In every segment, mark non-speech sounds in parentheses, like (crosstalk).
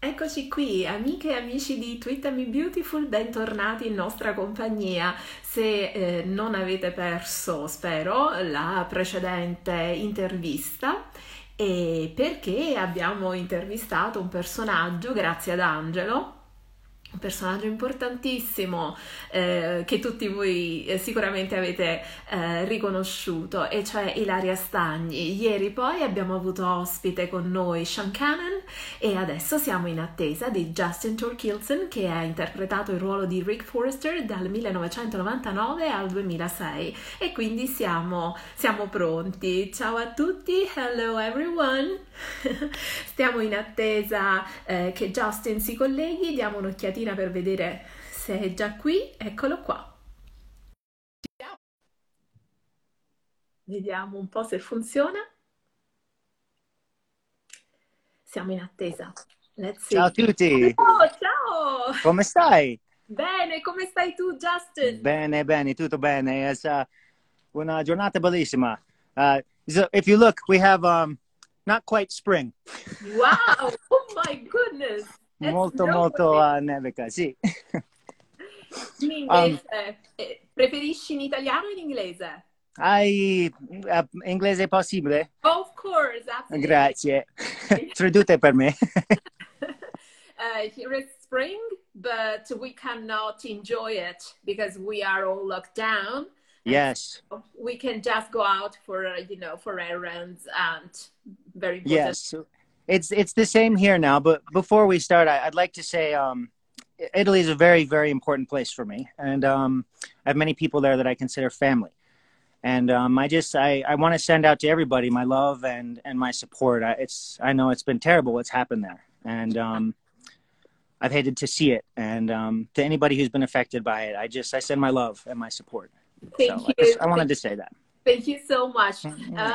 Eccoci qui, amiche e amici di Twitter Me Beautiful, bentornati in nostra compagnia. Se eh, non avete perso, spero, la precedente intervista, perché abbiamo intervistato un personaggio, grazie ad Angelo, un personaggio importantissimo eh, che tutti voi eh, sicuramente avete eh, riconosciuto e cioè Ilaria Stagni. Ieri poi abbiamo avuto ospite con noi Sean Cannon e adesso siamo in attesa di Justin Torkilson che ha interpretato il ruolo di Rick Forrester dal 1999 al 2006 e quindi siamo, siamo pronti. Ciao a tutti, hello everyone! (laughs) Stiamo in attesa eh, che Justin si colleghi, diamo un'occhiatina per vedere se è già qui. Eccolo qua. Vediamo un po' se funziona. Siamo in attesa. Ciao a tutti. Oh, ciao. Come stai? Bene, come stai tu, Justin? Bene, bene, tutto bene. È uh, una giornata bellissima. Uh, so if you look, we have um, not quite spring. Wow! Oh my goodness! That's molto, molto uh, nevica, sì. (laughs) In inglese. Um, eh, preferisci in italiano o in inglese? Hai uh, inglese possibile? Of course, absolutely. Grazie. (laughs) Traduce per me. uh, (laughs) here is spring, but we cannot enjoy it because we are all locked down. Yes. We can just go out for you know for errands and very important. Yes, it's it's the same here now. But before we start, I, would like to say um, Italy is a very very important place for me, and um, I have many people there that I consider family. And um, I just I, I want to send out to everybody my love and and my support. I, it's I know it's been terrible what's happened there, and um, I've hated to see it. And um, to anybody who's been affected by it, I just I send my love and my support. Thank so you. I, I wanted to say that. Thank you so much. Uh,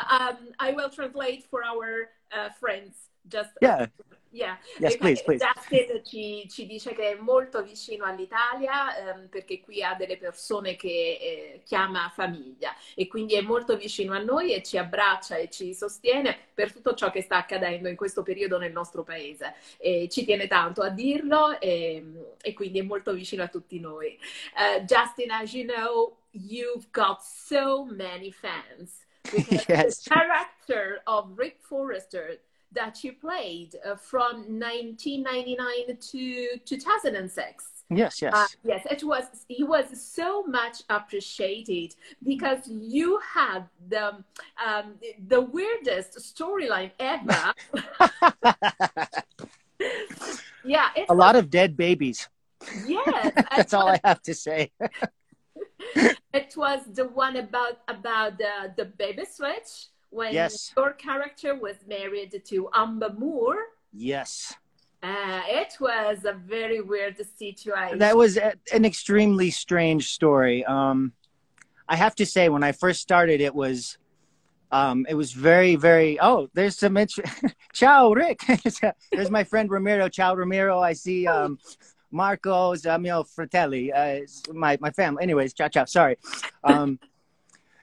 um, I will translate for our uh, friends. Just yeah. Yeah. Yes, please, please. Justin ci, ci, dice che è molto vicino all'Italia ehm, perché qui ha delle persone che eh, chiama famiglia e quindi è molto vicino a noi e ci abbraccia e ci sostiene per tutto ciò che sta accadendo in questo periodo nel nostro paese. E ci tiene tanto a dirlo e, e quindi è molto vicino a tutti noi. Uh, Justin, as you know, you've got so many fans. (laughs) Because yes. the character of Rick Forrester that you played uh, from 1999 to 2006. Yes, yes, uh, yes. It was it was so much appreciated because you had the um, the weirdest storyline ever. (laughs) yeah, a lot of dead babies. Yes, (laughs) that's all I have to say. (laughs) it was the one about about the the baby switch when yes. your character was married to Amber Moore. Yes. Uh, it was a very weird situation. That was a, an extremely strange story. Um, I have to say, when I first started, it was, um, it was very, very. Oh, there's some. Int- (laughs) Ciao, Rick. (laughs) there's my friend Ramiro. Ciao, Ramiro. I see. Um, Marco Zamio Fratelli, uh, my my family. Anyways, ciao, ciao. Sorry. Um,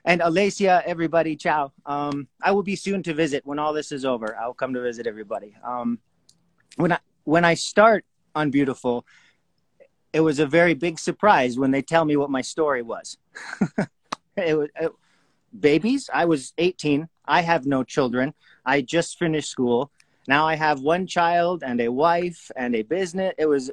and Alessia, everybody, ciao. Um, I will be soon to visit when all this is over. I'll come to visit everybody. Um, when I when I start on Beautiful, it was a very big surprise when they tell me what my story was. (laughs) it was it, babies. I was 18. I have no children. I just finished school. Now I have one child and a wife and a business. It was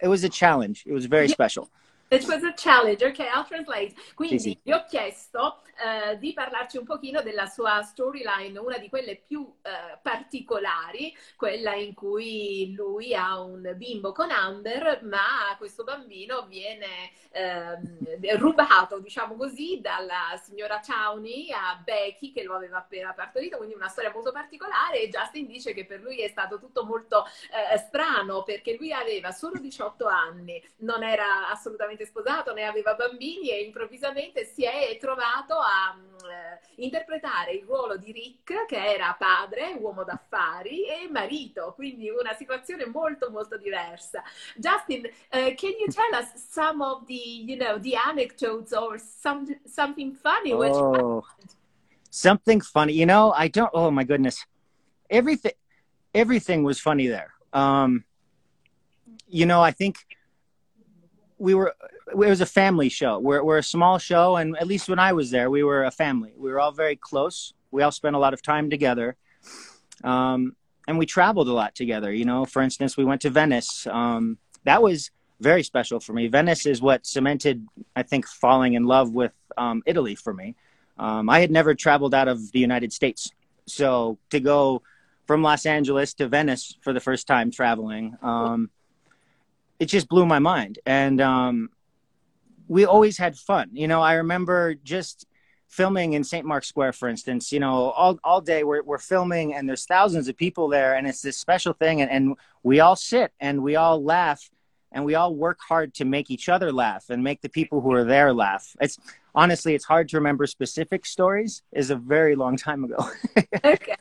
it was a challenge. It was very yeah. special. It was a challenge, ok, I'll translate. Quindi sì, sì. gli ho chiesto uh, di parlarci un pochino della sua storyline, una di quelle più uh, particolari, quella in cui lui ha un bimbo con Amber, ma questo bambino viene uh, rubato, diciamo così, dalla signora Chowny a Becky che lo aveva appena partorito, quindi una storia molto particolare e Justin dice che per lui è stato tutto molto strano perché lui aveva solo 18 anni, non era assolutamente sposato, ne aveva bambini e improvvisamente si è trovato a eh, interpretare il ruolo di Rick, che era padre, uomo d'affari e marito, quindi una situazione molto molto diversa. Justin, uh, can you tell us some of the, you know, the anecdotes or some, something funny? Oh, something funny. You know, I don't, oh my goodness. Everything, everything was funny there. Um, you know, I think we were it was a family show. We're we're a small show, and at least when I was there, we were a family. We were all very close. We all spent a lot of time together, um, and we traveled a lot together. You know, for instance, we went to Venice. Um, that was very special for me. Venice is what cemented, I think, falling in love with um, Italy for me. Um, I had never traveled out of the United States, so to go from Los Angeles to Venice for the first time traveling, um, it just blew my mind. And um, we always had fun. You know, I remember just filming in St. Mark's Square, for instance, you know, all, all day we're, we're filming and there's thousands of people there and it's this special thing. And, and we all sit and we all laugh and we all work hard to make each other laugh and make the people who are there laugh. It's honestly, it's hard to remember specific stories. Is a very long time ago. (laughs) ok,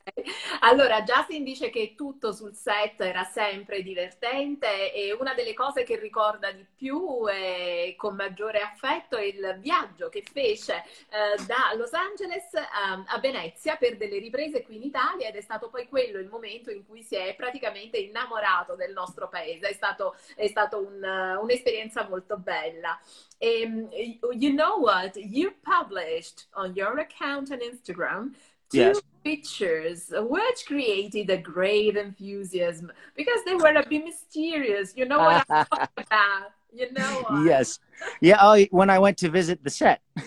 allora Justin dice che tutto sul set era sempre divertente e una delle cose che ricorda di più e con maggiore affetto è il viaggio che fece eh, da Los Angeles a, a, Venezia per delle riprese qui in Italia ed è stato poi quello il momento in cui si è praticamente innamorato del nostro paese. È stato, è stato un, un'esperienza molto bella. Um, you know what? You published on your account on Instagram two yes. pictures which created a great enthusiasm because they were a bit mysterious. You know what I'm (laughs) talking about? You know what? Yes. Yeah. Oh, when I went to visit the set, (laughs)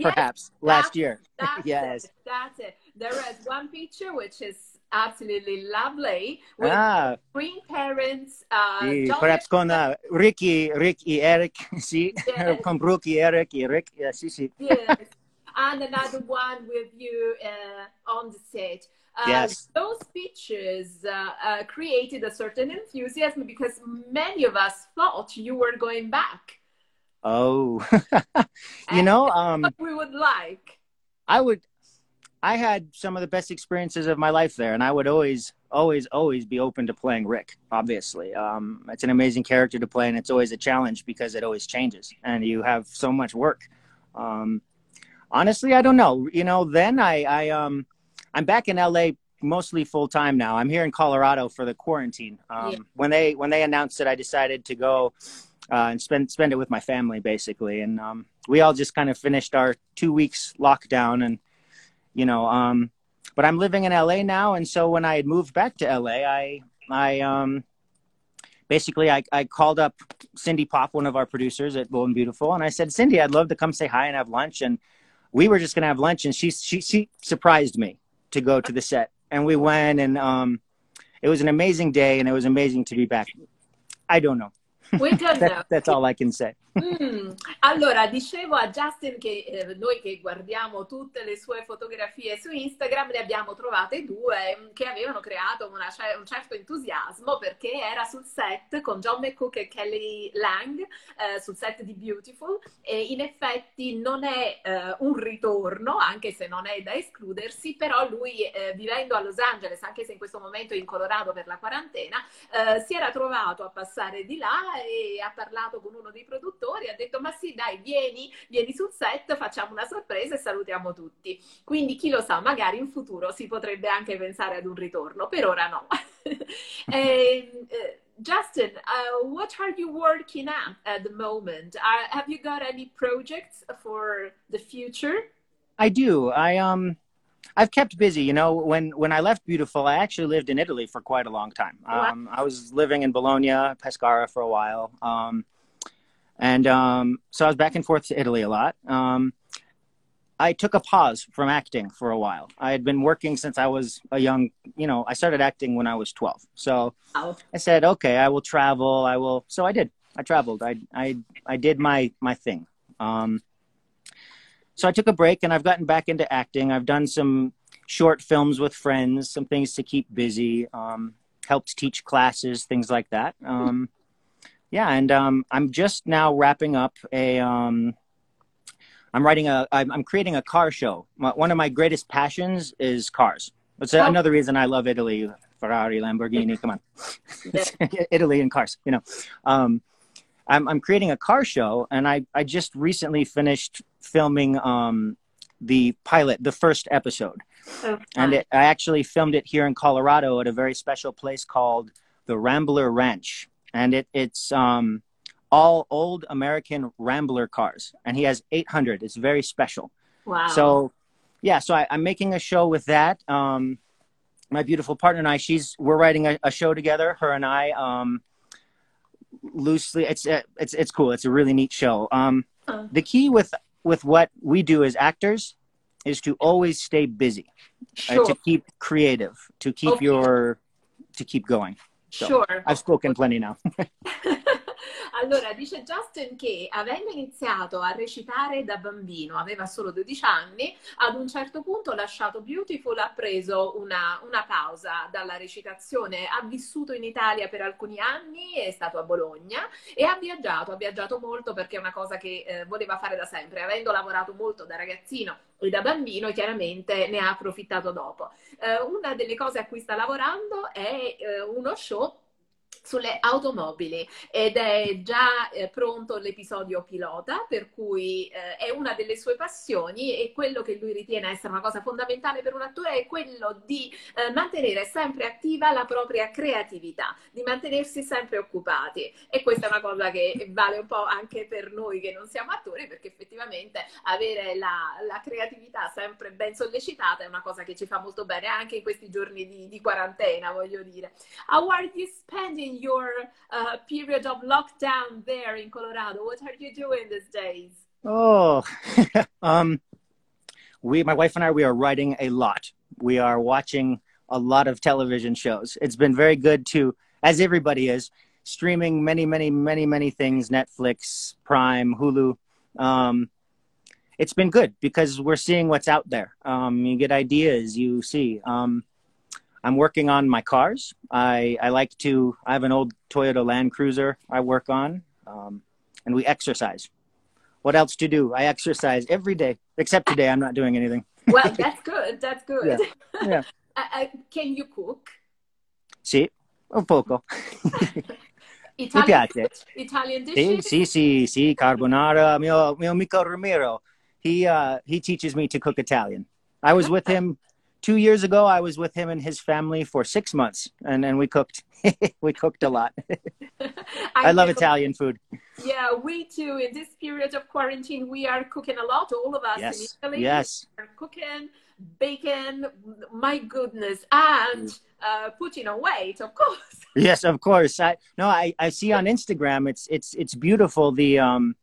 perhaps yes, last year. That's (laughs) yes. It, that's it. There is one picture which is absolutely lovely with ah. green parents. Uh, sì, perhaps con uh, Ricky, Rick e Eric, (laughs) sì, yes. con Brooke e Eric e Rick, yeah, sì, sì. Yes. and another one with you uh, on the set. Uh, yes. Those pictures uh, uh, created a certain enthusiasm because many of us thought you were going back. Oh, (laughs) you know, um, we would like. I would, I had some of the best experiences of my life there, and I would always, always, always be open to playing Rick. Obviously, um, it's an amazing character to play, and it's always a challenge because it always changes, and you have so much work. Um, honestly, I don't know. You know, then I, I, um, I'm back in LA mostly full time now. I'm here in Colorado for the quarantine. Um, yeah. When they when they announced it, I decided to go uh, and spend spend it with my family basically, and um, we all just kind of finished our two weeks lockdown and you know, um, but I'm living in LA now. And so when I had moved back to LA, I, I, um, basically I, I called up Cindy Popp, one of our producers at Bold and Beautiful. And I said, Cindy, I'd love to come say hi and have lunch. And we were just going to have lunch. And she, she, she surprised me to go to the set and we went and, um, it was an amazing day and it was amazing to be back. I don't know. (laughs) that, that's all I can say. Mm. Allora, dicevo a Justin che eh, noi che guardiamo tutte le sue fotografie su Instagram ne abbiamo trovate due mm, che avevano creato una, un certo entusiasmo perché era sul set con John McCook e Kelly Lang eh, sul set di Beautiful e in effetti non è eh, un ritorno, anche se non è da escludersi, però lui eh, vivendo a Los Angeles, anche se in questo momento è in Colorado per la quarantena, eh, si era trovato a passare di là e ha parlato con uno dei produttori, ha detto ma sì dai vieni, vieni sul set, facciamo una sorpresa e salutiamo tutti. Quindi chi lo sa, magari in futuro si potrebbe anche pensare ad un ritorno, per ora no. (laughs) e, uh, Justin, uh, what are you working at at the moment? Uh, have you got any projects for the future? I do. I um I've kept busy. You know, when when I left Beautiful, I actually lived in Italy for quite a long time. Um, I was living in Bologna, Pescara for a while, um, and um, so I was back and forth to Italy a lot. Um, I took a pause from acting for a while. I had been working since I was a young, you know, I started acting when I was 12. So oh. I said, okay, I will travel. I will. So I did. I traveled. I, I, I did my, my thing. Um, so I took a break and I've gotten back into acting. I've done some short films with friends, some things to keep busy, um, helped teach classes, things like that. Um, yeah, and um, I'm just now wrapping up a. um, writing a. I'm creating a car show. One of my greatest passions is cars. It's oh. another reason I love Italy. Ferrari, Lamborghini, come on, (laughs) Italy and cars. You know, um, I'm, I'm creating a car show, and I, I just recently finished filming um, the pilot, the first episode. Oh, and it, I actually filmed it here in Colorado at a very special place called the Rambler Ranch, and it it's um, all old American Rambler cars, and he has 800. It's very special. Wow. So, yeah, so I, I'm making a show with that. Um, my beautiful partner and I, she's we're writing a, a show together. Her and I, um, loosely, it's uh, it's it's cool. It's a really neat show. Um, Huh. the key with with what we do as actors is to always stay busy, uh, to keep creative, to keep Okay. your to keep going. So, sure. I've spoken plenty now. (laughs) (laughs) Allora, dice Justin che avendo iniziato a recitare da bambino, aveva solo 12 anni, ad un certo punto lasciato Beautiful, ha preso una, una pausa dalla recitazione, ha vissuto in Italia per alcuni anni, è stato a Bologna e ha viaggiato, ha viaggiato molto perché è una cosa che eh, voleva fare da sempre, avendo lavorato molto da ragazzino e da bambino, chiaramente ne ha approfittato dopo. Eh, una delle cose a cui sta lavorando è eh, uno show sulle automobili ed è già eh, pronto l'episodio pilota, per cui eh, è una delle sue passioni e quello che lui ritiene essere una cosa fondamentale per un attore è quello di eh, mantenere sempre attiva la propria creatività, di mantenersi sempre occupati e questa è una cosa che vale un po' anche per noi che non siamo attori perché effettivamente avere la, la creatività sempre ben sollecitata è una cosa che ci fa molto bene anche in questi giorni di, di quarantena, voglio dire. How are you spending your uh, period of lockdown there in Colorado? What are you doing these days? Oh, (laughs) um, we, my wife and I, we are writing a lot. We are watching a lot of television shows. It's been very good to, as everybody is, streaming many, many, many, many things Netflix, Prime, Hulu. Um, it's been good because we're seeing what's out there. Um, you get ideas, you see. Um, I'm working on my cars. I, I like to, I have an old Toyota Land Cruiser I work on, um, and we exercise. What else to do? I exercise every day, except today. I'm not doing anything. (laughs) Well, (laughs) that's good. That's good. Yeah. Yeah. (laughs) Uh, uh, can you cook? Sì, un poco. Mi Italian, piace. Italian Sì, dishes? sì, sì, sì, carbonara. Mio, mio amico Ramiro, he, uh, he teaches me to cook Italian. I was with him two years ago. I was with him and his family for six months, and, and we cooked. (laughs) we cooked a lot. (laughs) I love Italian food. Yeah, we too. In this period of quarantine, we are cooking a lot. All of us Yes, in Italy yes. are cooking bacon. My goodness, and uh, putting on weight, of course. (laughs) Yes, of course. I no, I, I see on Instagram. It's it's it's beautiful. The um,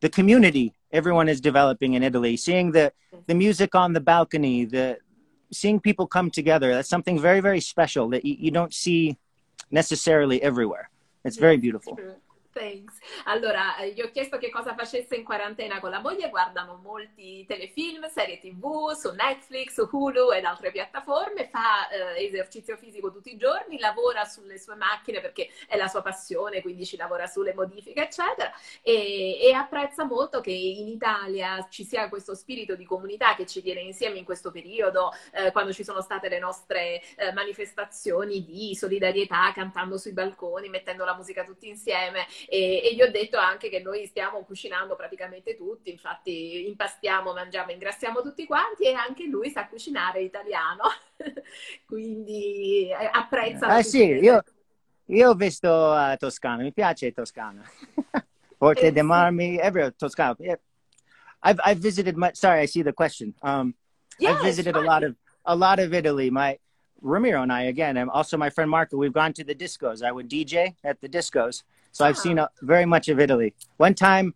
the community everyone is developing in Italy. Seeing the the music on the balcony, the seeing people come together. That's something very very special that you, you don't see necessarily everywhere. It's very beautiful. Thanks. Allora, eh, gli ho chiesto che cosa facesse in quarantena con la moglie, guardano molti telefilm, serie tv su Netflix, su Hulu ed altre piattaforme, fa eh, esercizio fisico tutti i giorni, lavora sulle sue macchine perché è la sua passione, quindi ci lavora sulle modifiche, eccetera, e, e apprezza molto che in Italia ci sia questo spirito di comunità che ci tiene insieme in questo periodo, eh, quando ci sono state le nostre eh, manifestazioni di solidarietà, cantando sui balconi, mettendo la musica tutti insieme e, e gli ho detto anche che noi stiamo cucinando praticamente tutti, infatti impastiamo, mangiamo, ingrassiamo tutti quanti e anche lui sa cucinare italiano, (laughs) quindi eh, apprezza Ah sì, io io ho visto uh, Toscana. Mi piace Toscana. (laughs) Forte Eh, de sì. Marmi, everywhere Toscana. Yeah. I've I've visited much. Sorry, I see the question. Um, Yeah, I've visited a lot of a lot of Italy. My Ramiro and I again, and also my friend Marco. We've gone to the discos. I would DJ at the discos, so I've seen a, very much of Italy. One time,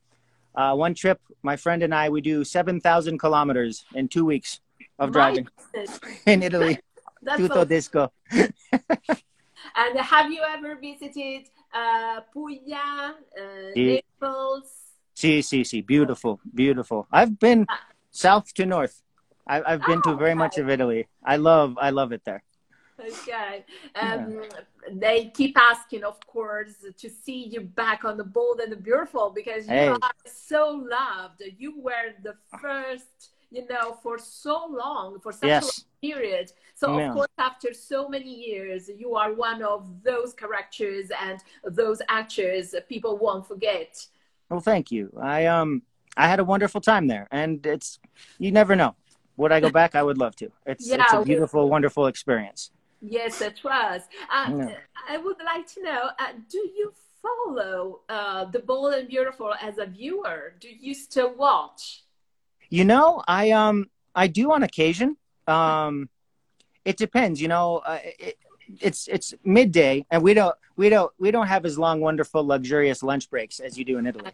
uh, one trip, my friend and I we do seven thousand kilometers in two weeks of driving (laughs) in Italy. (laughs) Tutto disco. (laughs) And have you ever visited uh, Puglia, uh. Naples? See, see, see. Beautiful, beautiful. I've been Ah. south to north. I, I've been to Oh, very okay. much of Italy. I love, I love it there. Okay. Um, They keep asking, of course, to see you back on the bold and the beautiful because you Hey. are so loved. You were the first, you know, for so long, for such a long period. So, Yeah. of course, after so many years, you are one of those characters and those actors people won't forget. Well, thank you. I um, I had a wonderful time there, and it's you never know. Would I go back? I would love to. It's it's Yeah, a we- beautiful, wonderful experience. Yes, it was. Uh. I would like to know uh, do you follow uh, The Bold and Beautiful as a viewer? Do you still watch? You know, I um I do on occasion. Um, it depends. You know, uh, it, it's it's midday, and we don't we don't we don't have as long, wonderful, luxurious lunch breaks as you do in Italy.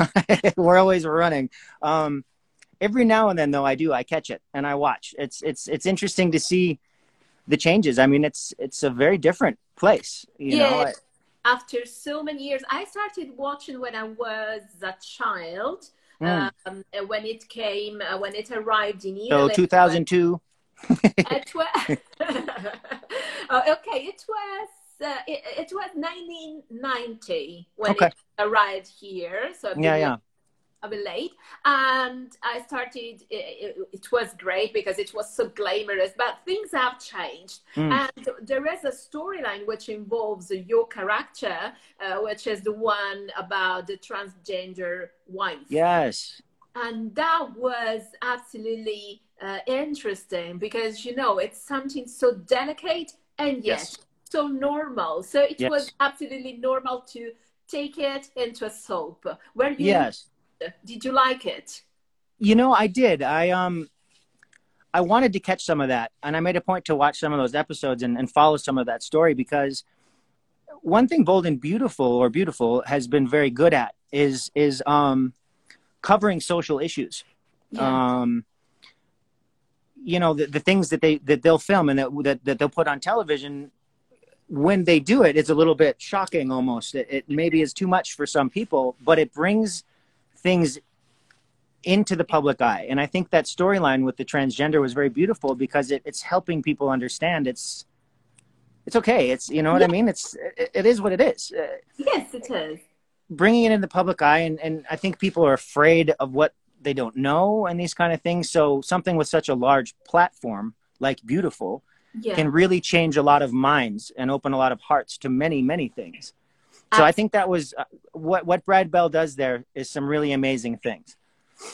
(laughs) We're always running. Um, every now and then, though, I do. I catch it and I watch. It's it's it's interesting to see the changes. I mean, it's it's a very different place. You know, Yeah. After so many years, I started watching when I was a child. Mm. Um, when it came, uh, when it arrived in Italy. so 2002. (laughs) It was, (laughs) oh, okay, it was uh, it, it was 1990 when Okay. it arrived here. So Yeah, yeah. A bit late, and I started. It, it, it was great because it was so glamorous, but things have changed, Mm. and there is a storyline which involves your character, uh, which is the one about the transgender wife Yes. and that was absolutely uh, interesting because you know it's something so delicate and yet Yes. so normal so it Yes. was absolutely normal to take it into a soap where you Yes. Did you like it You know, I did. I um I wanted to catch some of that and I made a point to watch some of those episodes and, and follow some of that story because one thing Bold and Beautiful or Beautiful has been very good at is is um covering social issues. Um you know, the, the things that they that they'll film and that, that that they'll put on television when they do it, it's a little bit shocking almost. It, it maybe is too much for some people, but it brings things into the public eye. And I think that storyline with the transgender was very beautiful because it, it's helping people understand it's it's okay. It's you know what I mean. It's it, it is what it is. Uh, yes it is bringing it in the public eye, and, and I think people are afraid of what they don't know and these kind of things. So something with such a large platform like Beautiful yeah can really change a lot of minds and open a lot of hearts to many many things. So I think that was uh, what what Brad Bell does there is some really amazing things.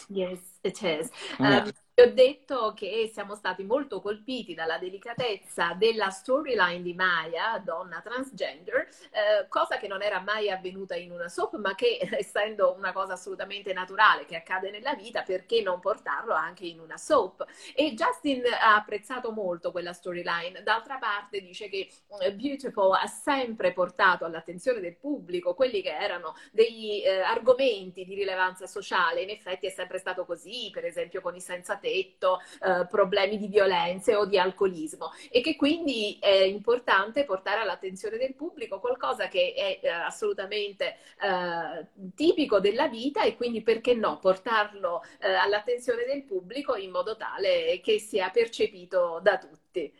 Yes, it is. Yeah. Um, ho detto che siamo stati molto colpiti dalla delicatezza della storyline di Maya, donna transgender, eh, cosa che non era mai avvenuta in una soap, ma che essendo una cosa assolutamente naturale che accade nella vita, perché non portarlo anche in una soap? E Justin ha apprezzato molto quella storyline. D'altra parte dice che eh, Beautiful ha sempre portato all'attenzione del pubblico quelli che erano degli eh, argomenti di rilevanza sociale. In effetti è sempre stato così, per esempio con i senza tetto, eh, problemi di violenze o di alcolismo e che quindi è importante portare all'attenzione del pubblico qualcosa che è eh, assolutamente eh, tipico della vita e quindi perché no portarlo eh, all'attenzione del pubblico in modo tale che sia percepito da tutti.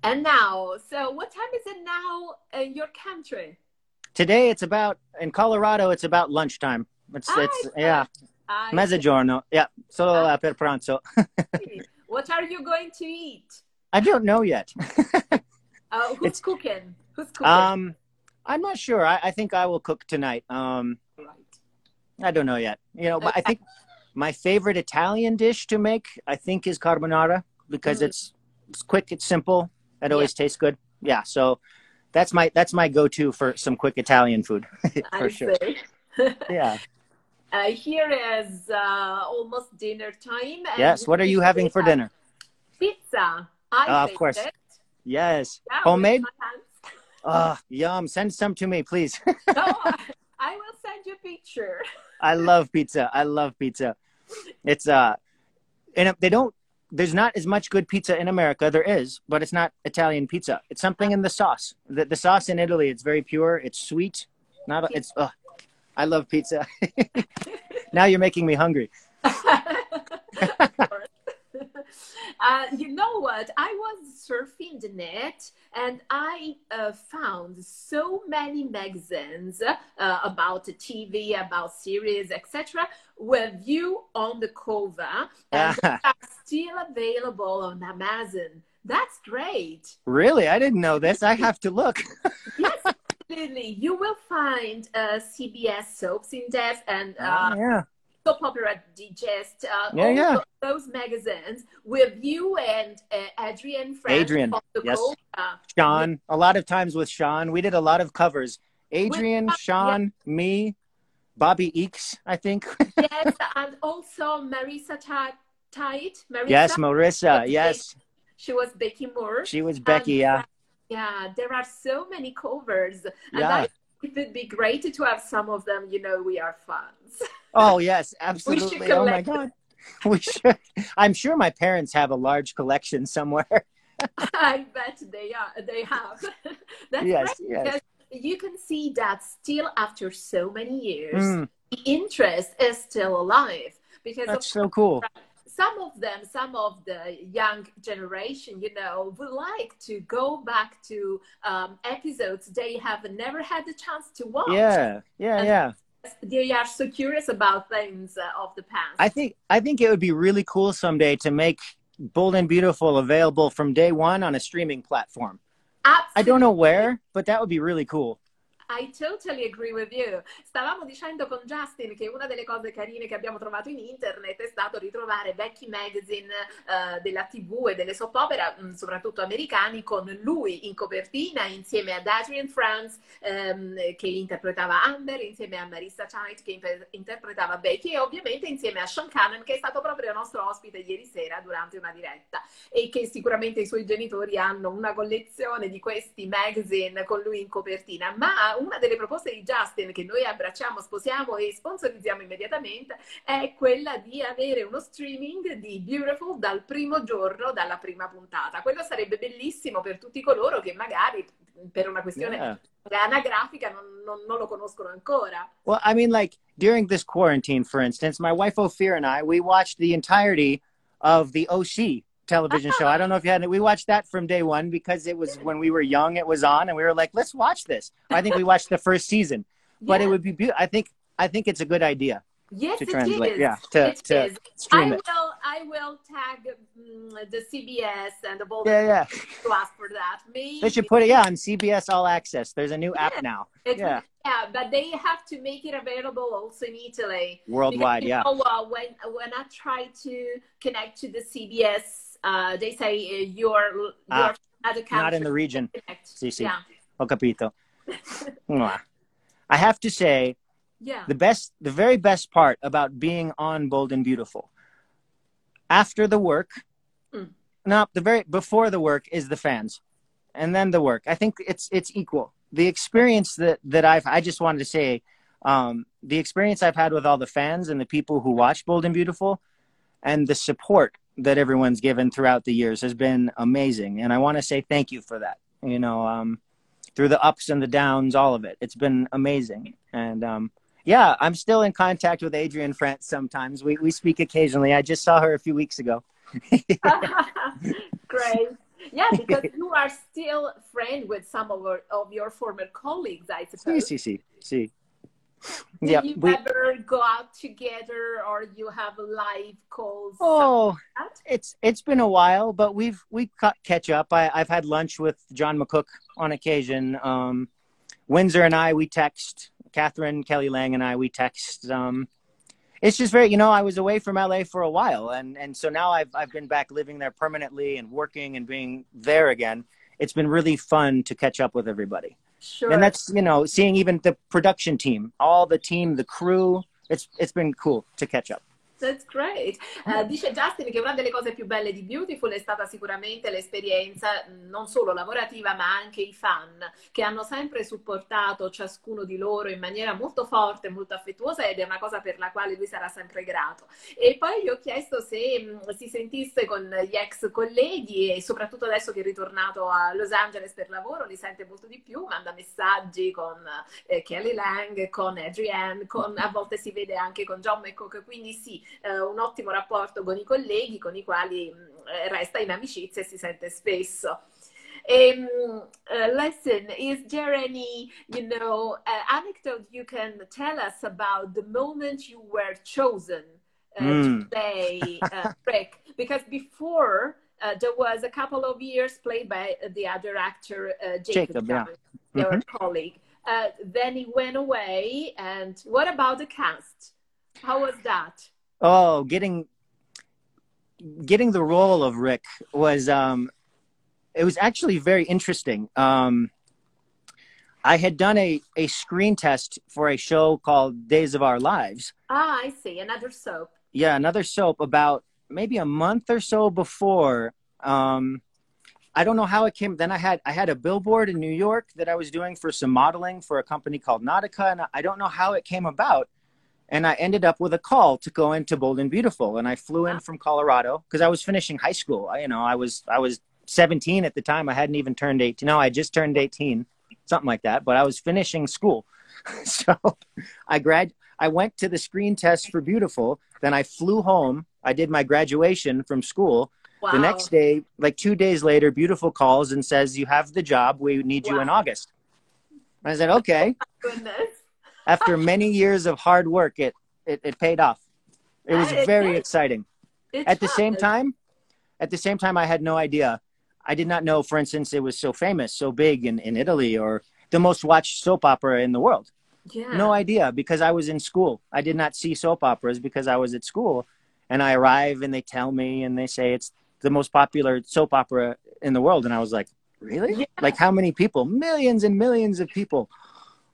And now, so what time is it now in your country? Today it's about in Colorado it's about lunchtime. It's Ah, it's it's yeah, I mezzogiorno. Yeah, solo per pranzo. (laughs) What are you going to eat? I don't know yet. Uh, (laughs) who's It's- cooking? Who's cooking? um, I'm not sure. I, I think I will cook tonight. Um, right. I don't know yet. You know, but I think my favorite Italian dish to make, I think, is carbonara because Mhm. it's it's quick, it's simple, it always tastes good. Yeah, so that's my that's my go-to for some quick Italian food (laughs) for I sure. Yeah. Uh, here is uh, almost dinner time. and Yes. What are you having for dinner? Pizza. I Ah, of course. it. Yes. Yeah, Homemade. Ah, yum. Send some to me, please. (laughs) No, I, I will send you a picture. I love pizza. I love pizza. It's uh, and they don't. There's not as much good pizza in America. There is, but it's not Italian pizza. It's something in the sauce. The, the sauce in Italy, it's very pure. It's sweet. Not. It's. Uh, I love pizza. (laughs) now you're making me hungry. (laughs) Uh, you know what? I was surfing the net and I uh, found so many magazines uh, about TV, about series, etc., with you on the cover, and are still available on Amazon. That's great. really? I didn't know this. I have to look. Yes, absolutely. You will find uh, CBS soaps in depth and uh, Oh, yeah. soap opera digest uh, Yeah, yeah. those magazines with you and uh, Adrian Frank Adrian, yes. Uh, Sean, a lot of times with Sean, we did a lot of covers. Adrian, With- Sean, me, Bobby Eakes, I think. (laughs) yes, and also Marissa Tait. Marisa, yes, Marissa. Yes, she was Becky Moore. she was Becky. And, Yeah, uh, yeah, there are so many covers. And Yeah. I it would be great to have some of them. You know, we are fans. (laughs) Oh yes, absolutely. Oh my collect god. (laughs) We should. I'm sure my parents have a large collection somewhere. (laughs) I bet they are. They have. That's Yes, right. yes. You can see that still after so many years, Mm, the interest is still alive. Because that's so cool. Some of them, some of the young generation, you know, would like to go back to um, episodes they have never had the chance to watch. Yeah, yeah, And- yeah. They are so curious about things uh, of the past. I think I think it would be really cool someday to make Bold and Beautiful available from day one on a streaming platform. Absolutely. I don't know where, but that would be really cool. I totally agree with you. Stavamo dicendo con Justin che una delle cose carine che abbiamo trovato in internet è stato ritrovare vecchi magazine eh, della TV e delle soap opera, mh, soprattutto americani, con lui in copertina insieme ad Adrian Franz ehm, che interpretava Amber, insieme a Marissa Chait che impe- interpretava Becky e ovviamente insieme a Sean Cannon che è stato proprio nostro ospite ieri sera durante una diretta e che sicuramente i suoi genitori hanno una collezione di questi magazine con lui in copertina. Ma una delle proposte di Justin che noi abbracciamo, sposiamo e sponsorizziamo immediatamente è quella di avere uno streaming di Beautiful dal primo giorno, dalla prima puntata. Quello sarebbe bellissimo per tutti coloro che magari per una questione Yeah. anagrafica non, non- non lo conoscono ancora. Well, I mean, like during this quarantine, for instance, my wife Ophir and I, we watched the entirety of the OC television show. I don't know if you had it. We watched that from day one because it was when we were young, it was on, and we were like, let's watch this. I think we (laughs) watched the first season, but it would be beautiful. I think, I think it's a good idea Yes, to translate. is. Yeah, to, It to is. I stream will. I will tag mm, the CBS and the Bold Yeah, yeah. to ask for that. Maybe They should put it, yeah, on CBS All Access. There's a new Yeah. app now. It- Yeah. yeah, but they have to make it available also in Italy. Worldwide, Because, yeah. know, uh, when when I try to connect to the CBS, uh, they say uh, you're you're Ah. Not in the region. Sì, sì. Yeah, Ho capito. (laughs) I have to say, yeah. the best the very best part about being on bold and beautiful after the work Mm. no the very before the work is the fans and then the work i think it's it's equal the experience that that i've i just wanted to say um, the experience i've had with all the fans and the people who watch bold and beautiful and the support that everyone's given throughout the years has been amazing and i want to say thank you for that you know um, through the ups and the downs all of it it's been amazing and um, yeah, I'm still in contact with Adrienne Frantz sometimes. We we speak occasionally. I just saw her a few weeks ago. (laughs) (laughs) Great. Yeah, because you are still friend with some of, our, of your former colleagues, I See, suppose. see, see, see. Do Yeah, you we, ever go out together or you have live calls? oh, like it's it's been a while, but we've we cut catch up. I I've had lunch with John McCook on occasion. Um, Winsor and I we text. Katherine Kelly Lang and I we text. Um, it's just very, you know, I was away from LA for a while, and and so now I've I've been back living there permanently and working and being there again. It's been really fun to catch up with everybody. Sure. and that's you know seeing even the production team all the team the crew it's it's been cool to catch up That's great. Eh, dice Justin che una delle cose più belle di Beautiful è stata sicuramente l'esperienza mh, non solo lavorativa ma anche i fan che hanno sempre supportato ciascuno di loro in maniera molto forte, molto affettuosa ed è una cosa per la quale lui sarà sempre grato. E poi gli ho chiesto se mh, si sentisse con gli ex colleghi e soprattutto adesso che è ritornato a Los Angeles per lavoro li sente molto di più, manda messaggi con eh, Kelly Lang, con Adrienne, con, a volte si vede anche con John McCook, quindi sì, eh, un ottimo rapporto con i colleghi con i quali mh, eh, resta in amicizia e si sente spesso. Um, uh, listen, is there any, you know, uh, anecdote you can tell us about the moment you were chosen uh, to Mm. play uh, Rick? Because before uh, there was a couple of years played by the other actor uh, Jacob, Jacob, yeah. Your colleague. Uh, then he went away, and what about the cast? How was that? Oh, getting getting the role of Rick was um, it was actually very interesting. Um, I had done a, a screen test for a show called Days of Our Lives. Ah, I see. Another soap. Yeah, another soap about maybe a month or so before. Um, I don't know how it came. Then I had I had a billboard in New York that I was doing for some modeling for a company called Nautica, and I don't know how it came about. And I ended up with a call to go into Bold and Beautiful, and I flew in from Colorado because I was finishing high school. I, you know, I was I was 17 at the time. I hadn't even turned 18. No, I just turned 18, something like that. But I was finishing school, (laughs) so I grad. I went to the screen test for Beautiful. Then I flew home. I did my graduation from school Wow. the next day, like two days later, Beautiful calls and says, You have the job. We need you in Wow. August. I said, Okay. (laughs) Oh goodness. After (laughs) many years of hard work, it, it, it paid off. It was very exciting. At the same time, at the same time, I had no idea. I did not know, for instance, it was so famous, so big in, in Italy or the most watched soap opera in the world. Yeah. No idea because I was in school. I did not see soap operas because I was at school. And I arrive and they tell me and they say it's the most popular soap opera in the world. And I was like, really? Yeah. Like how many people? Millions and millions of people.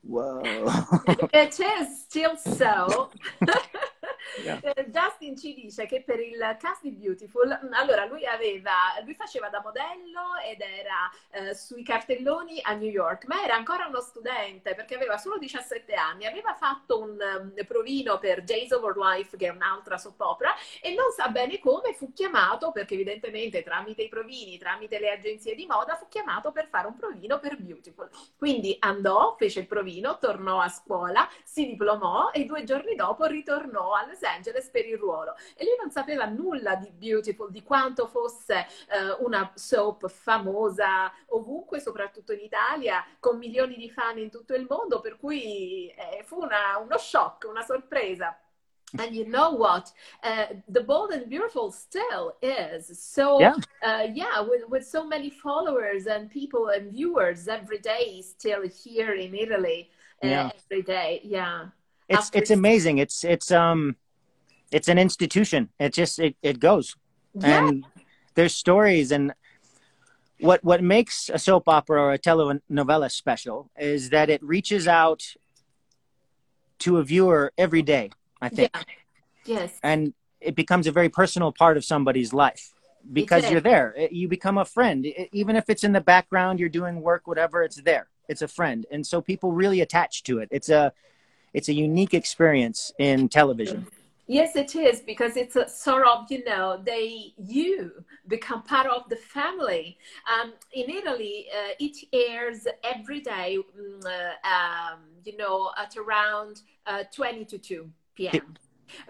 Whoa. (laughs) It is still so. (laughs) Yeah. Eh, Justin ci dice che per il cast di Beautiful, mm, allora lui aveva, lui faceva da modello ed era eh, sui cartelloni a New York, ma era ancora uno studente perché aveva solo 17 anni, aveva fatto un um, provino per Days of Our Life, che è un'altra soap opera, e non sa bene come fu chiamato, perché evidentemente tramite i provini, tramite le agenzie di moda, fu chiamato per fare un provino per Beautiful. Quindi andò, fece il provino, tornò a scuola, si diplomò e due giorni dopo ritornò a Los Angeles per il ruolo. E lui non sapeva nulla di Beautiful, di quanto fosse eh, una soap famosa ovunque, soprattutto in Italia, con milioni di fan in tutto il mondo, per cui eh, fu una- uno shock, una sorpresa. And you know what? Uh, the Bold and Beautiful still is. So, Yeah. uh, yeah, with, with so many followers and people and viewers every day, still here in Italy, uh, Yeah. every day. Yeah. it's After- it's amazing. It's it's um it's an institution. It just it, it goes. Yeah. and there's stories and what what makes a soap opera or a telenovela special is that it reaches out to a viewer every day i think Yeah. Yes. and it becomes a very personal part of somebody's life because you're there you become a friend even if it's in the background you're doing work whatever it's there it's a friend and so people really attach to it it's a it's a unique experience in television Yes, it is because it's a sort of, you know, they, you become part of the family. Um, in Italy, uh, it airs every day, mm, uh, um, you know, at around uh, 20 to 2 p.m.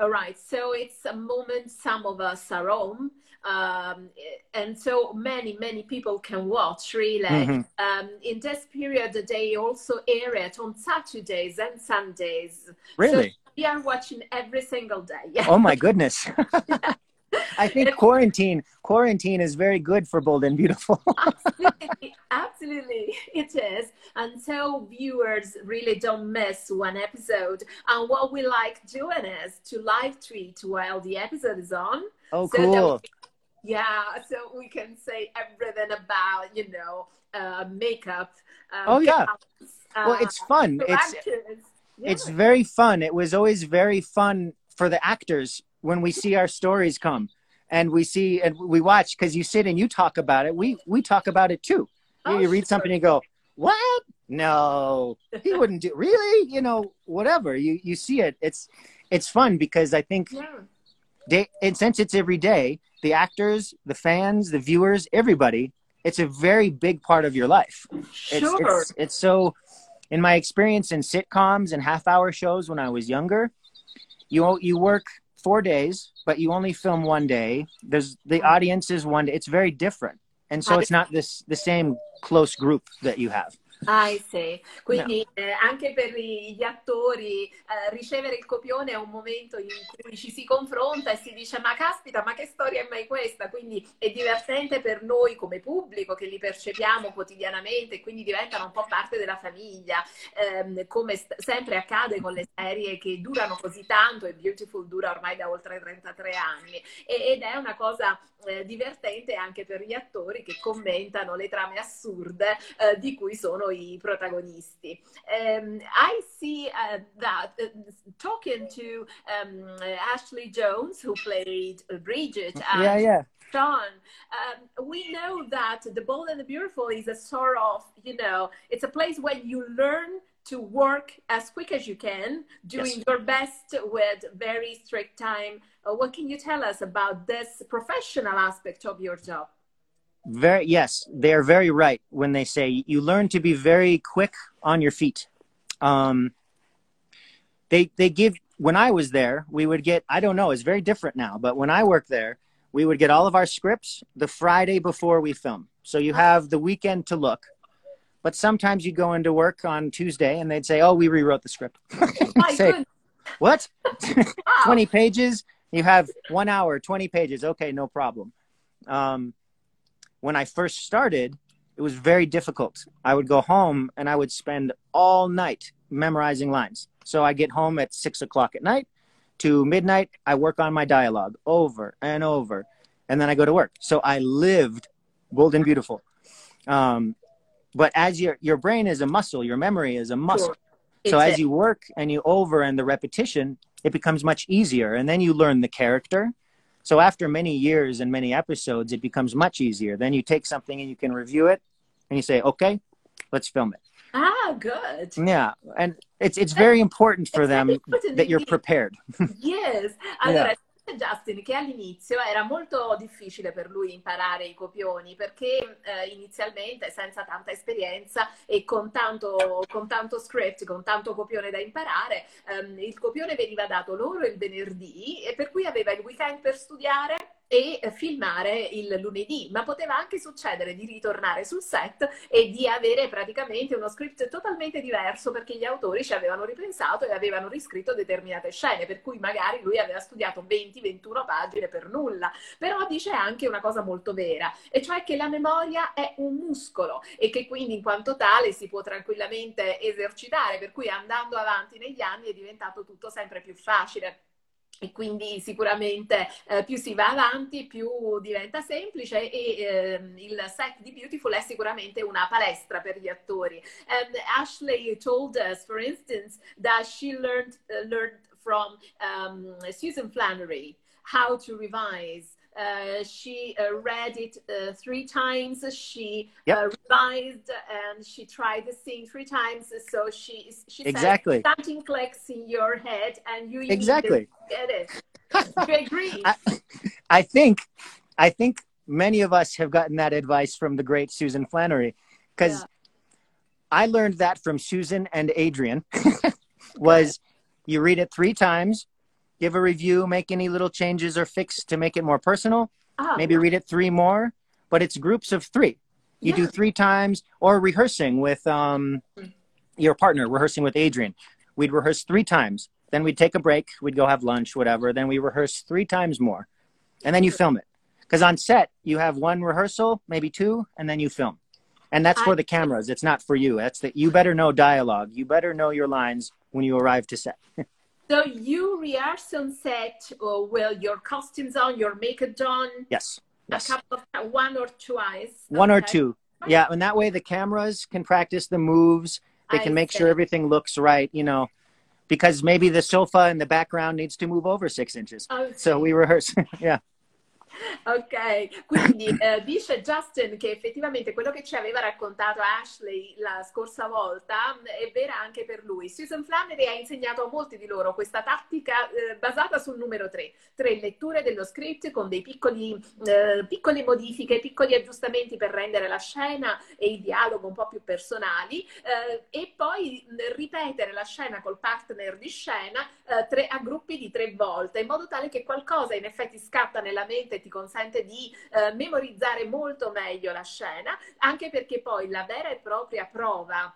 All right. So it's a moment some of us are home. Um, and so many, many people can watch really. Mhm. Um, in this period, they also air it on Saturdays and Sundays. really We are watching every single day. Yeah. (laughs) oh my goodness (laughs) i think quarantine quarantine is very good for bold and beautiful (laughs) absolutely, absolutely, it is. And so viewers really don't miss one episode. And what we like doing is to live tweet while the episode is on. oh So cool we- yeah, so we can say everything about, you know, uh, makeup. Uh, Oh, yeah. gowns, well uh, it's fun it's. Yeah. it's very fun. It was always very fun for the actors when we see our stories come and we see and we watch because you sit and you talk about it. We we talk about it too. You, Oh, you read sure. something and you go, "What? No, he wouldn't do. Really? You know, whatever. You you see it. It's it's fun because I think Yeah. they and since it's every day, the actors, the fans, the viewers, everybody, it's a very big part of your life it's, Sure. it's it's so in my experience in sitcoms and half hour shows when i was younger you you work four days but you only film one day. There's the audience is one day. It's very different. And so it's not this the same close group that you have Ah, sì. Quindi no. eh, anche per gli attori eh, ricevere il copione è un momento in cui ci si confronta e si dice ma caspita, ma che storia è mai questa? Quindi è divertente per noi come pubblico che li percepiamo quotidianamente e quindi diventano un po' parte della famiglia, eh, come st- sempre accade con le serie che durano così tanto e Beautiful dura ormai da oltre 33 anni e- ed è una cosa eh, divertente anche per gli attori che commentano le trame assurde eh, di cui sono i protagonisti. Um, I see uh, that uh, talking to um, Ashley Jones, who played Bridget, and yeah, yeah. John, um, we know that the Bold and the Beautiful is a sort of, you know, it's a place where you learn to work as quick as you can, doing yes. your best with very strict time. Uh, what can you tell us about this professional aspect of your job? Very yes, they are very right when they say you learn to be very quick on your feet. Um, they they give when I was there, we would get I don't know, it's very different now, but when I worked there, we would get all of our scripts the Friday before we film. So you have the weekend to look. But sometimes you go into work on Tuesday and they'd say, "Oh, we rewrote the script." (laughs) say, "What? (laughs) Twenty pages? You have one hour, twenty pages. Okay, no problem." Um, when I first started, it was very difficult. I would go home and I would spend all night memorizing lines. So I get home at six o'clock at night to midnight. I work on my dialogue over and over, and then I go to work. So I lived bold and beautiful. Um, but as your your brain is a muscle, your memory is a muscle. Sure. So as it. you work and you over and the repetition, it becomes much easier, and then you learn the character so after many years and many episodes, it becomes much easier. Then you take something and you can review it and you say, okay, let's film it. Ah, good. Yeah, and it's it's very important for it's them important that you're prepared. (laughs) yes. Allora, yeah. Justin che all'inizio era molto difficile per lui imparare i copioni perché eh, inizialmente senza tanta esperienza e con tanto, con tanto, script, con tanto copione da imparare, ehm, il copione veniva dato loro il venerdì e per cui aveva il weekend per studiare e filmare il lunedì, ma poteva anche succedere di ritornare sul set e di avere praticamente uno script totalmente diverso perché gli autori ci avevano ripensato e avevano riscritto determinate scene, per cui magari lui aveva studiato 20-21 pagine per nulla. Però dice anche una cosa molto vera, e cioè che la memoria è un muscolo e che quindi in quanto tale si può tranquillamente esercitare, per cui andando avanti negli anni è diventato tutto sempre più facile e quindi sicuramente eh, più si va avanti più diventa semplice e eh, il set di Beautiful è sicuramente una palestra per gli attori. And Ashley told us, for instance, that she learned, uh, learned from um, Susan Flannery how to revise Uh, she uh, read it uh, three times. She yep. Uh, revised and she tried the scene three times. So she she exactly said something clicks in your head and you exactly get it. (laughs) Do you agree? I, I think I think many of us have gotten that advice from the great Susan Flannery because yeah. I learned that from Susan and Adrienne. (laughs) was you read it three times give a review, make any little changes or fix to make it more personal. Oh. Maybe read it three more, but it's groups of three. You yeah. do three times or rehearsing with um, your partner, rehearsing with Adrienne. We'd rehearse three times. Then we'd take a break. We'd go have lunch, whatever. Then we rehearse three times more. And then you film it. Because on set, you have one rehearsal, maybe two, and then you film. And that's for the cameras. It's not for you. That's that you better know dialogue. You better know your lines when you arrive to set. (laughs) So you rehearse on set uh, with your costumes on, your makeup done. Yes. yes. A couple of one or twice. One okay. or two. Yeah, and that way the cameras can practice the moves. They can I make see. sure everything looks right. You know, because maybe the sofa in the background needs to move over six inches. Okay. So we rehearse. (laughs) yeah. Ok, quindi eh, dice Justin che effettivamente quello che ci aveva raccontato Ashley la scorsa volta è vera anche per lui. Susan Flannery ha insegnato a molti di loro questa tattica eh, basata sul numero 3, tre letture dello script con dei piccoli, eh, piccole modifiche, piccoli aggiustamenti per rendere la scena e il dialogo un po' più personali eh, e poi ripetere la scena col partner di scena eh, tre, a gruppi di tre volte in modo tale che qualcosa in effetti scatta nella mente e ti consente di eh, memorizzare molto meglio la scena, anche perché poi la vera e propria prova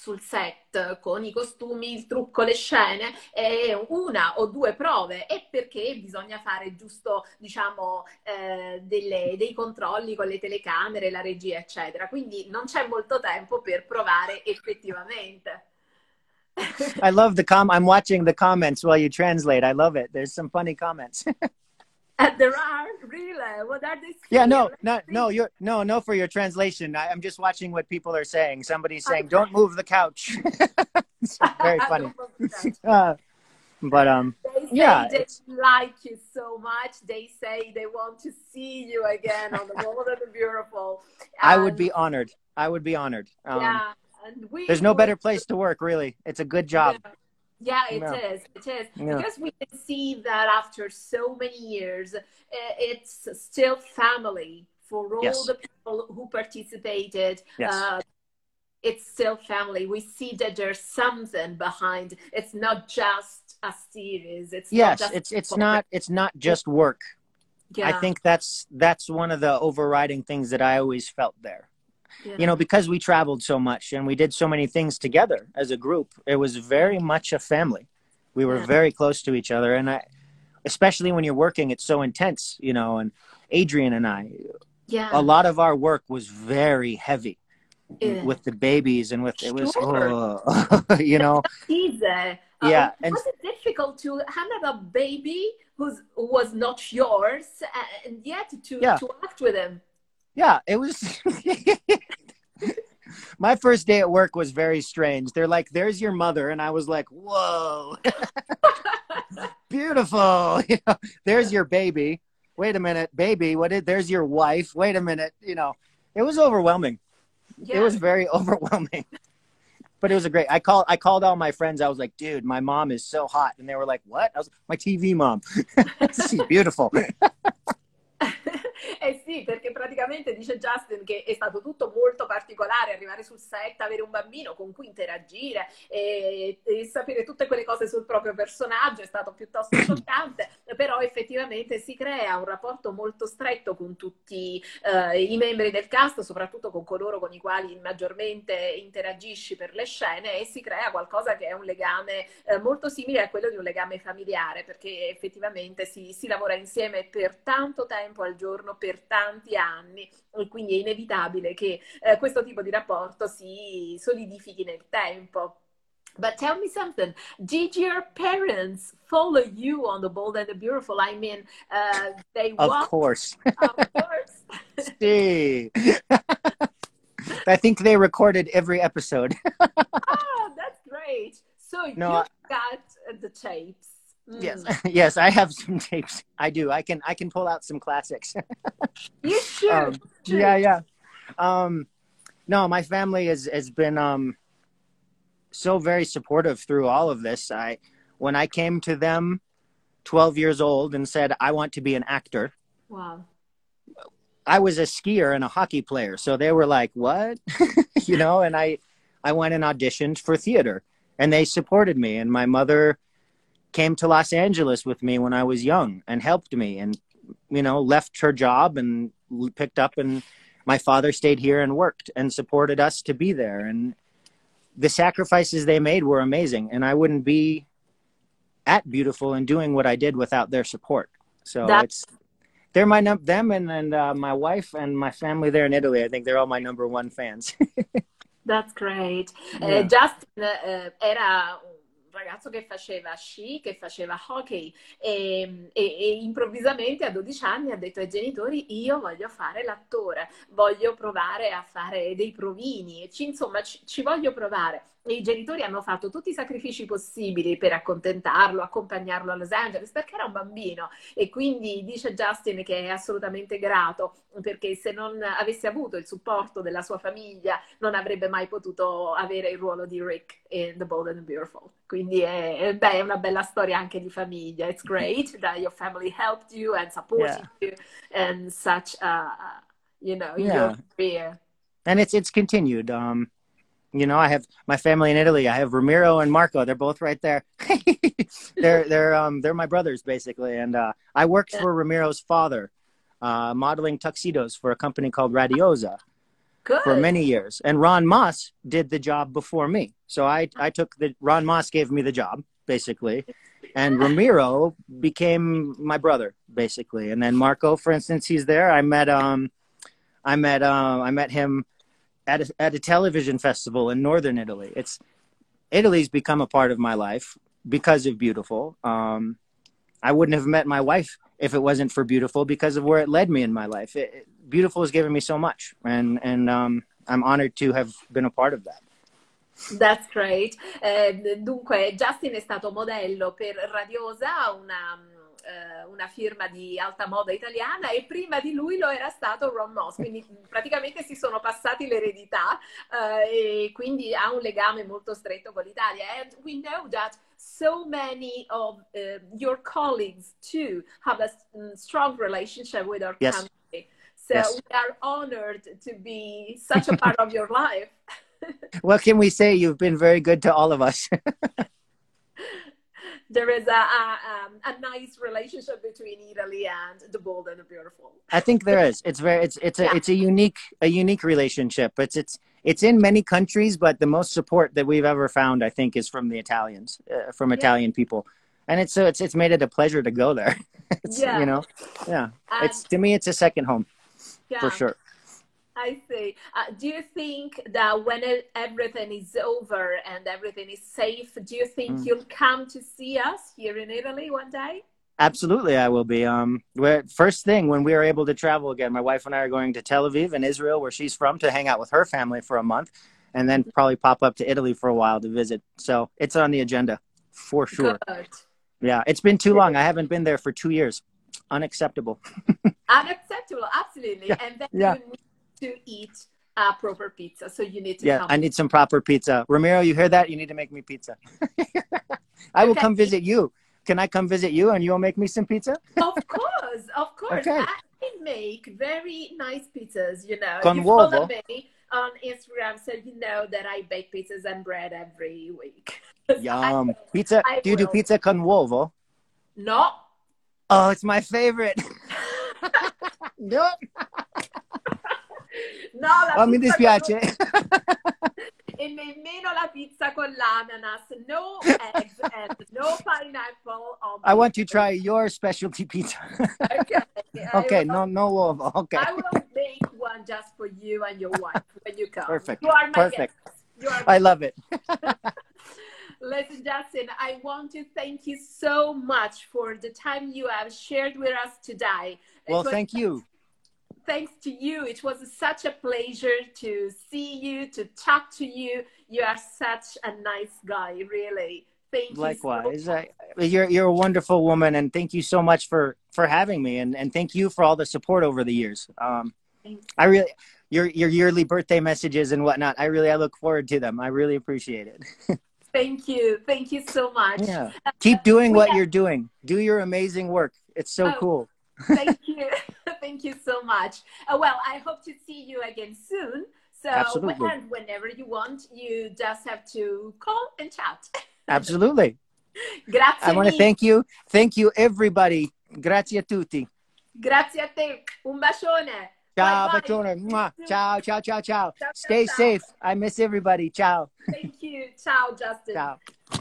sul set con i costumi, il trucco, le scene, eh, una o due prove e perché bisogna fare giusto, diciamo, eh, delle, dei controlli con le telecamere, la regia, eccetera. Quindi non c'è molto tempo per provare effettivamente. I love the com. I'm watching the comments while you translate. I love it. There's some funny comments. (laughs) There are really. What are they? Yeah, no, no, no. You're no, no. For your translation, I, am just watching what people are saying. Somebody's saying, okay. "Don't move the couch." (laughs) it's very (laughs) funny. (laughs) uh, but um, they yeah, they like you so much. They say they want to see you again on the Bold and the Beautiful. And, I would be honored. I would be honored. Um, yeah, and we. There's no better place to work, really. It's a good job. Yeah. Yeah, it yeah. is. It is yeah. because we can see that after so many years, it's still family for all yes. the people who participated. Yes. Uh, it's still family. We see that there's something behind. It's not just a series. It's yes. it's it's not it's not just work. Yeah. I think that's that's one of the overriding things that I always felt there yeah. you know because we traveled so much and we did so many things together as a group it was very much a family we were yeah. very close to each other and i especially when you're working it's so intense you know and adrienne and i yeah a lot of our work was very heavy yeah. with the babies and with it was oh, (laughs) you know (laughs) easy. Uh, yeah and was it difficult to handle a baby who's who was not yours and yet to yeah. to act with him yeah, it was. (laughs) My first day at work was very strange. They're like, "There's your mother," and I was like, "Whoa, (laughs) beautiful!" (laughs) You know, there's your baby. Wait a minute, baby. What? Did, there's your wife. Wait a minute. You know, it was overwhelming. Yeah. It was very overwhelming. But it was a great. I called. I called all my friends. I was like, "Dude, my mom is so hot," and they were like, "What?" I was, "My TV mom. She's beautiful." (laughs) Eh sì, perché praticamente dice Justin che è stato tutto molto particolare arrivare sul set, avere un bambino con cui interagire e, e sapere tutte quelle cose sul proprio personaggio è stato piuttosto (coughs) scioccante, però effettivamente si crea un rapporto molto stretto con tutti uh, i membri del cast, soprattutto con coloro con i quali maggiormente interagisci per le scene e si crea qualcosa che è un legame uh, molto simile a quello di un legame familiare, perché effettivamente si, si lavora insieme per tanto tempo al giorno, per tanti anni e quindi è inevitabile che eh, questo tipo di rapporto si solidifichi nel tempo. But tell me something. Did your parents follow you on The Bold and the Beautiful? I mean, uh, they Of walked, course. Of course. (laughs) See. I think they recorded every episode. (laughs) oh, that's great. So no, you got the tapes. Yes, mm. (laughs) yes, I have some tapes. I do. I can I can pull out some classics. (laughs) you (laughs) should. Um, yeah, yeah. Um, no, my family has has been um, so very supportive through all of this. I when I came to them, twelve years old, and said I want to be an actor. Wow. I was a skier and a hockey player, so they were like, "What?" you know, and I I went and auditioned for theater, and they supported me. And my mother came to Los Angeles with me when I was young and helped me and you know left her job and picked up and my father stayed here and worked and supported us to be there. And the sacrifices they made were amazing. And I wouldn't be at beautiful and doing what I did without their support. So it's they're my num- them and then uh, my wife and my family there in Italy. I think they're all my number one fans. (laughs) That's great. Yeah. Uh, Justin uh, era ragazzo che faceva sci, che faceva hockey e, e, e, improvvisamente a 12 anni ha detto ai genitori io voglio fare l'attore, voglio provare a fare dei provini, ci, insomma ci, ci voglio provare i genitori hanno fatto tutti i sacrifici possibili per accontentarlo, accompagnarlo a Los Angeles perché era un bambino e quindi dice Justin che è assolutamente grato perché se non avesse avuto il supporto della sua famiglia non avrebbe mai potuto avere il ruolo di Rick in The Bold and the Beautiful. Quindi è, beh, è una bella storia anche di famiglia. It's great (laughs) that your family helped you and supported yeah. you and such, uh, you know, yeah. your career. And it's it's continued. Um, you know, I have my family in Italy. I have Ramiro and Marco. They're both right there. (laughs) they're they're um they're my brothers basically. And uh, I worked for Ramiro's father, uh, modeling tuxedos for a company called Radiosa. Good. for many years. And Ron Moss did the job before me. So I, I took the, Ron Moss gave me the job, basically. And Ramiro became my brother, basically. And then Marco, for instance, he's there. I met, um, I met, uh, I met him at a, at a television festival in Northern Italy. It's, Italy's become a part of my life because of Beautiful. Um, I wouldn't have met my wife if it wasn't for Beautiful because of where it led me in my life. It, it, Beautiful has given me so much, and and um, I'm honored to have been a part of that. That's great. Eh, dunque, Justin è stato modello per Radiosa, una eh, una firma di alta moda italiana e prima di lui lo era stato Ron Moss, quindi (laughs) praticamente si sono passati l'eredità eh, e quindi ha un legame molto stretto con l'Italia. And we know that so many of uh, your colleagues too have a mm, strong relationship with our yes. country. So yes. we are honored to be such a part of your (laughs) life. (laughs) what can we say? You've been very good to all of us. There is a, a, um, a, nice relationship between Italy and the bold and the beautiful. I think there is. It's very it's it's a yeah. it's a unique a unique relationship. It's it's it's in many countries, but the most support that we've ever found, I think, is from the Italians, uh, from Italian people, and it's so it's it's made it a pleasure to go there. (laughs) yeah. you know, yeah. it's to me, it's a second home, yeah. for sure. I see. Uh, do you think that when it, everything is over and everything is safe, do you think mm. you'll come to see us here in Italy one day? Absolutely, I will be. Um, first thing when we are able to travel again, my wife and I are going to Tel Aviv in Israel, where she's from, to hang out with her family for a month, and then mm-hmm. probably pop up to Italy for a while to visit. So it's on the agenda for sure. Good. Yeah, it's been too long. I haven't been there for two years. Unacceptable. (laughs) Unacceptable, absolutely. Yeah. And then yeah. you to eat a proper pizza. So you need to. Yeah, I need some proper pizza. Ramiro, you hear that? You need to make me pizza. (laughs) I will come visit you. Can I come visit you and you'll make me some pizza? of course, of course. (laughs) Okay. I make very nice pizzas. You know, Con you follow me on Instagram, so you know that I bake pizzas and bread every week. (laughs) Yum! I, pizza. I do you will. do pizza con uovo? No. Oh, it's my favorite. no. No, la oh, mi dispiace. (laughs) e nemmeno la pizza con l'ananas. No eggs and no pineapple. I want to try your specialty pizza. okay. (laughs) okay, no, no uovo. Okay. I will make one just for you and your wife when you come. Perfect. You are my Perfect. Guest. I love it. (laughs) Listen, Justin, I want to thank you so much for the time you have shared with us today. Well, thank you thanks to you. It was such a pleasure to see you, to talk to you. You are such a nice guy, really. Thank Likewise. you. Likewise. So you're, you're a wonderful woman, and thank you so much for, for having me, and, and thank you for all the support over the years. Um, I really, your, your yearly birthday messages and whatnot, I really, I look forward to them. I really appreciate it. (laughs) thank you. Thank you so much. Yeah. Keep doing what you're doing. Do your amazing work. It's so oh, cool. thank you. (laughs) Thank you so much. Uh, well, I hope to see you again soon. So, when, whenever you want, you just have to call and chat. (laughs) Absolutely. Grazie. I want to thank you. Thank you, everybody. Grazie a tutti. Grazie a te. Un bacione. Ciao, bye, bacione. Ciao, ciao, ciao, ciao. ciao Stay ciao. safe. I miss everybody. Ciao. Thank you. Ciao, Justin. Ciao.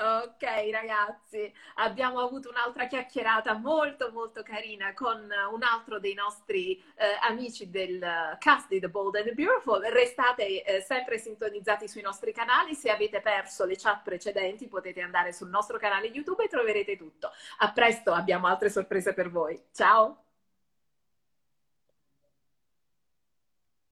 Ok ragazzi, abbiamo avuto un'altra chiacchierata molto molto carina con un altro dei nostri eh, amici del cast di The Bold and the Beautiful. Restate eh, sempre sintonizzati sui nostri canali, se avete perso le chat precedenti potete andare sul nostro canale YouTube e troverete tutto. A presto, abbiamo altre sorprese per voi. Ciao!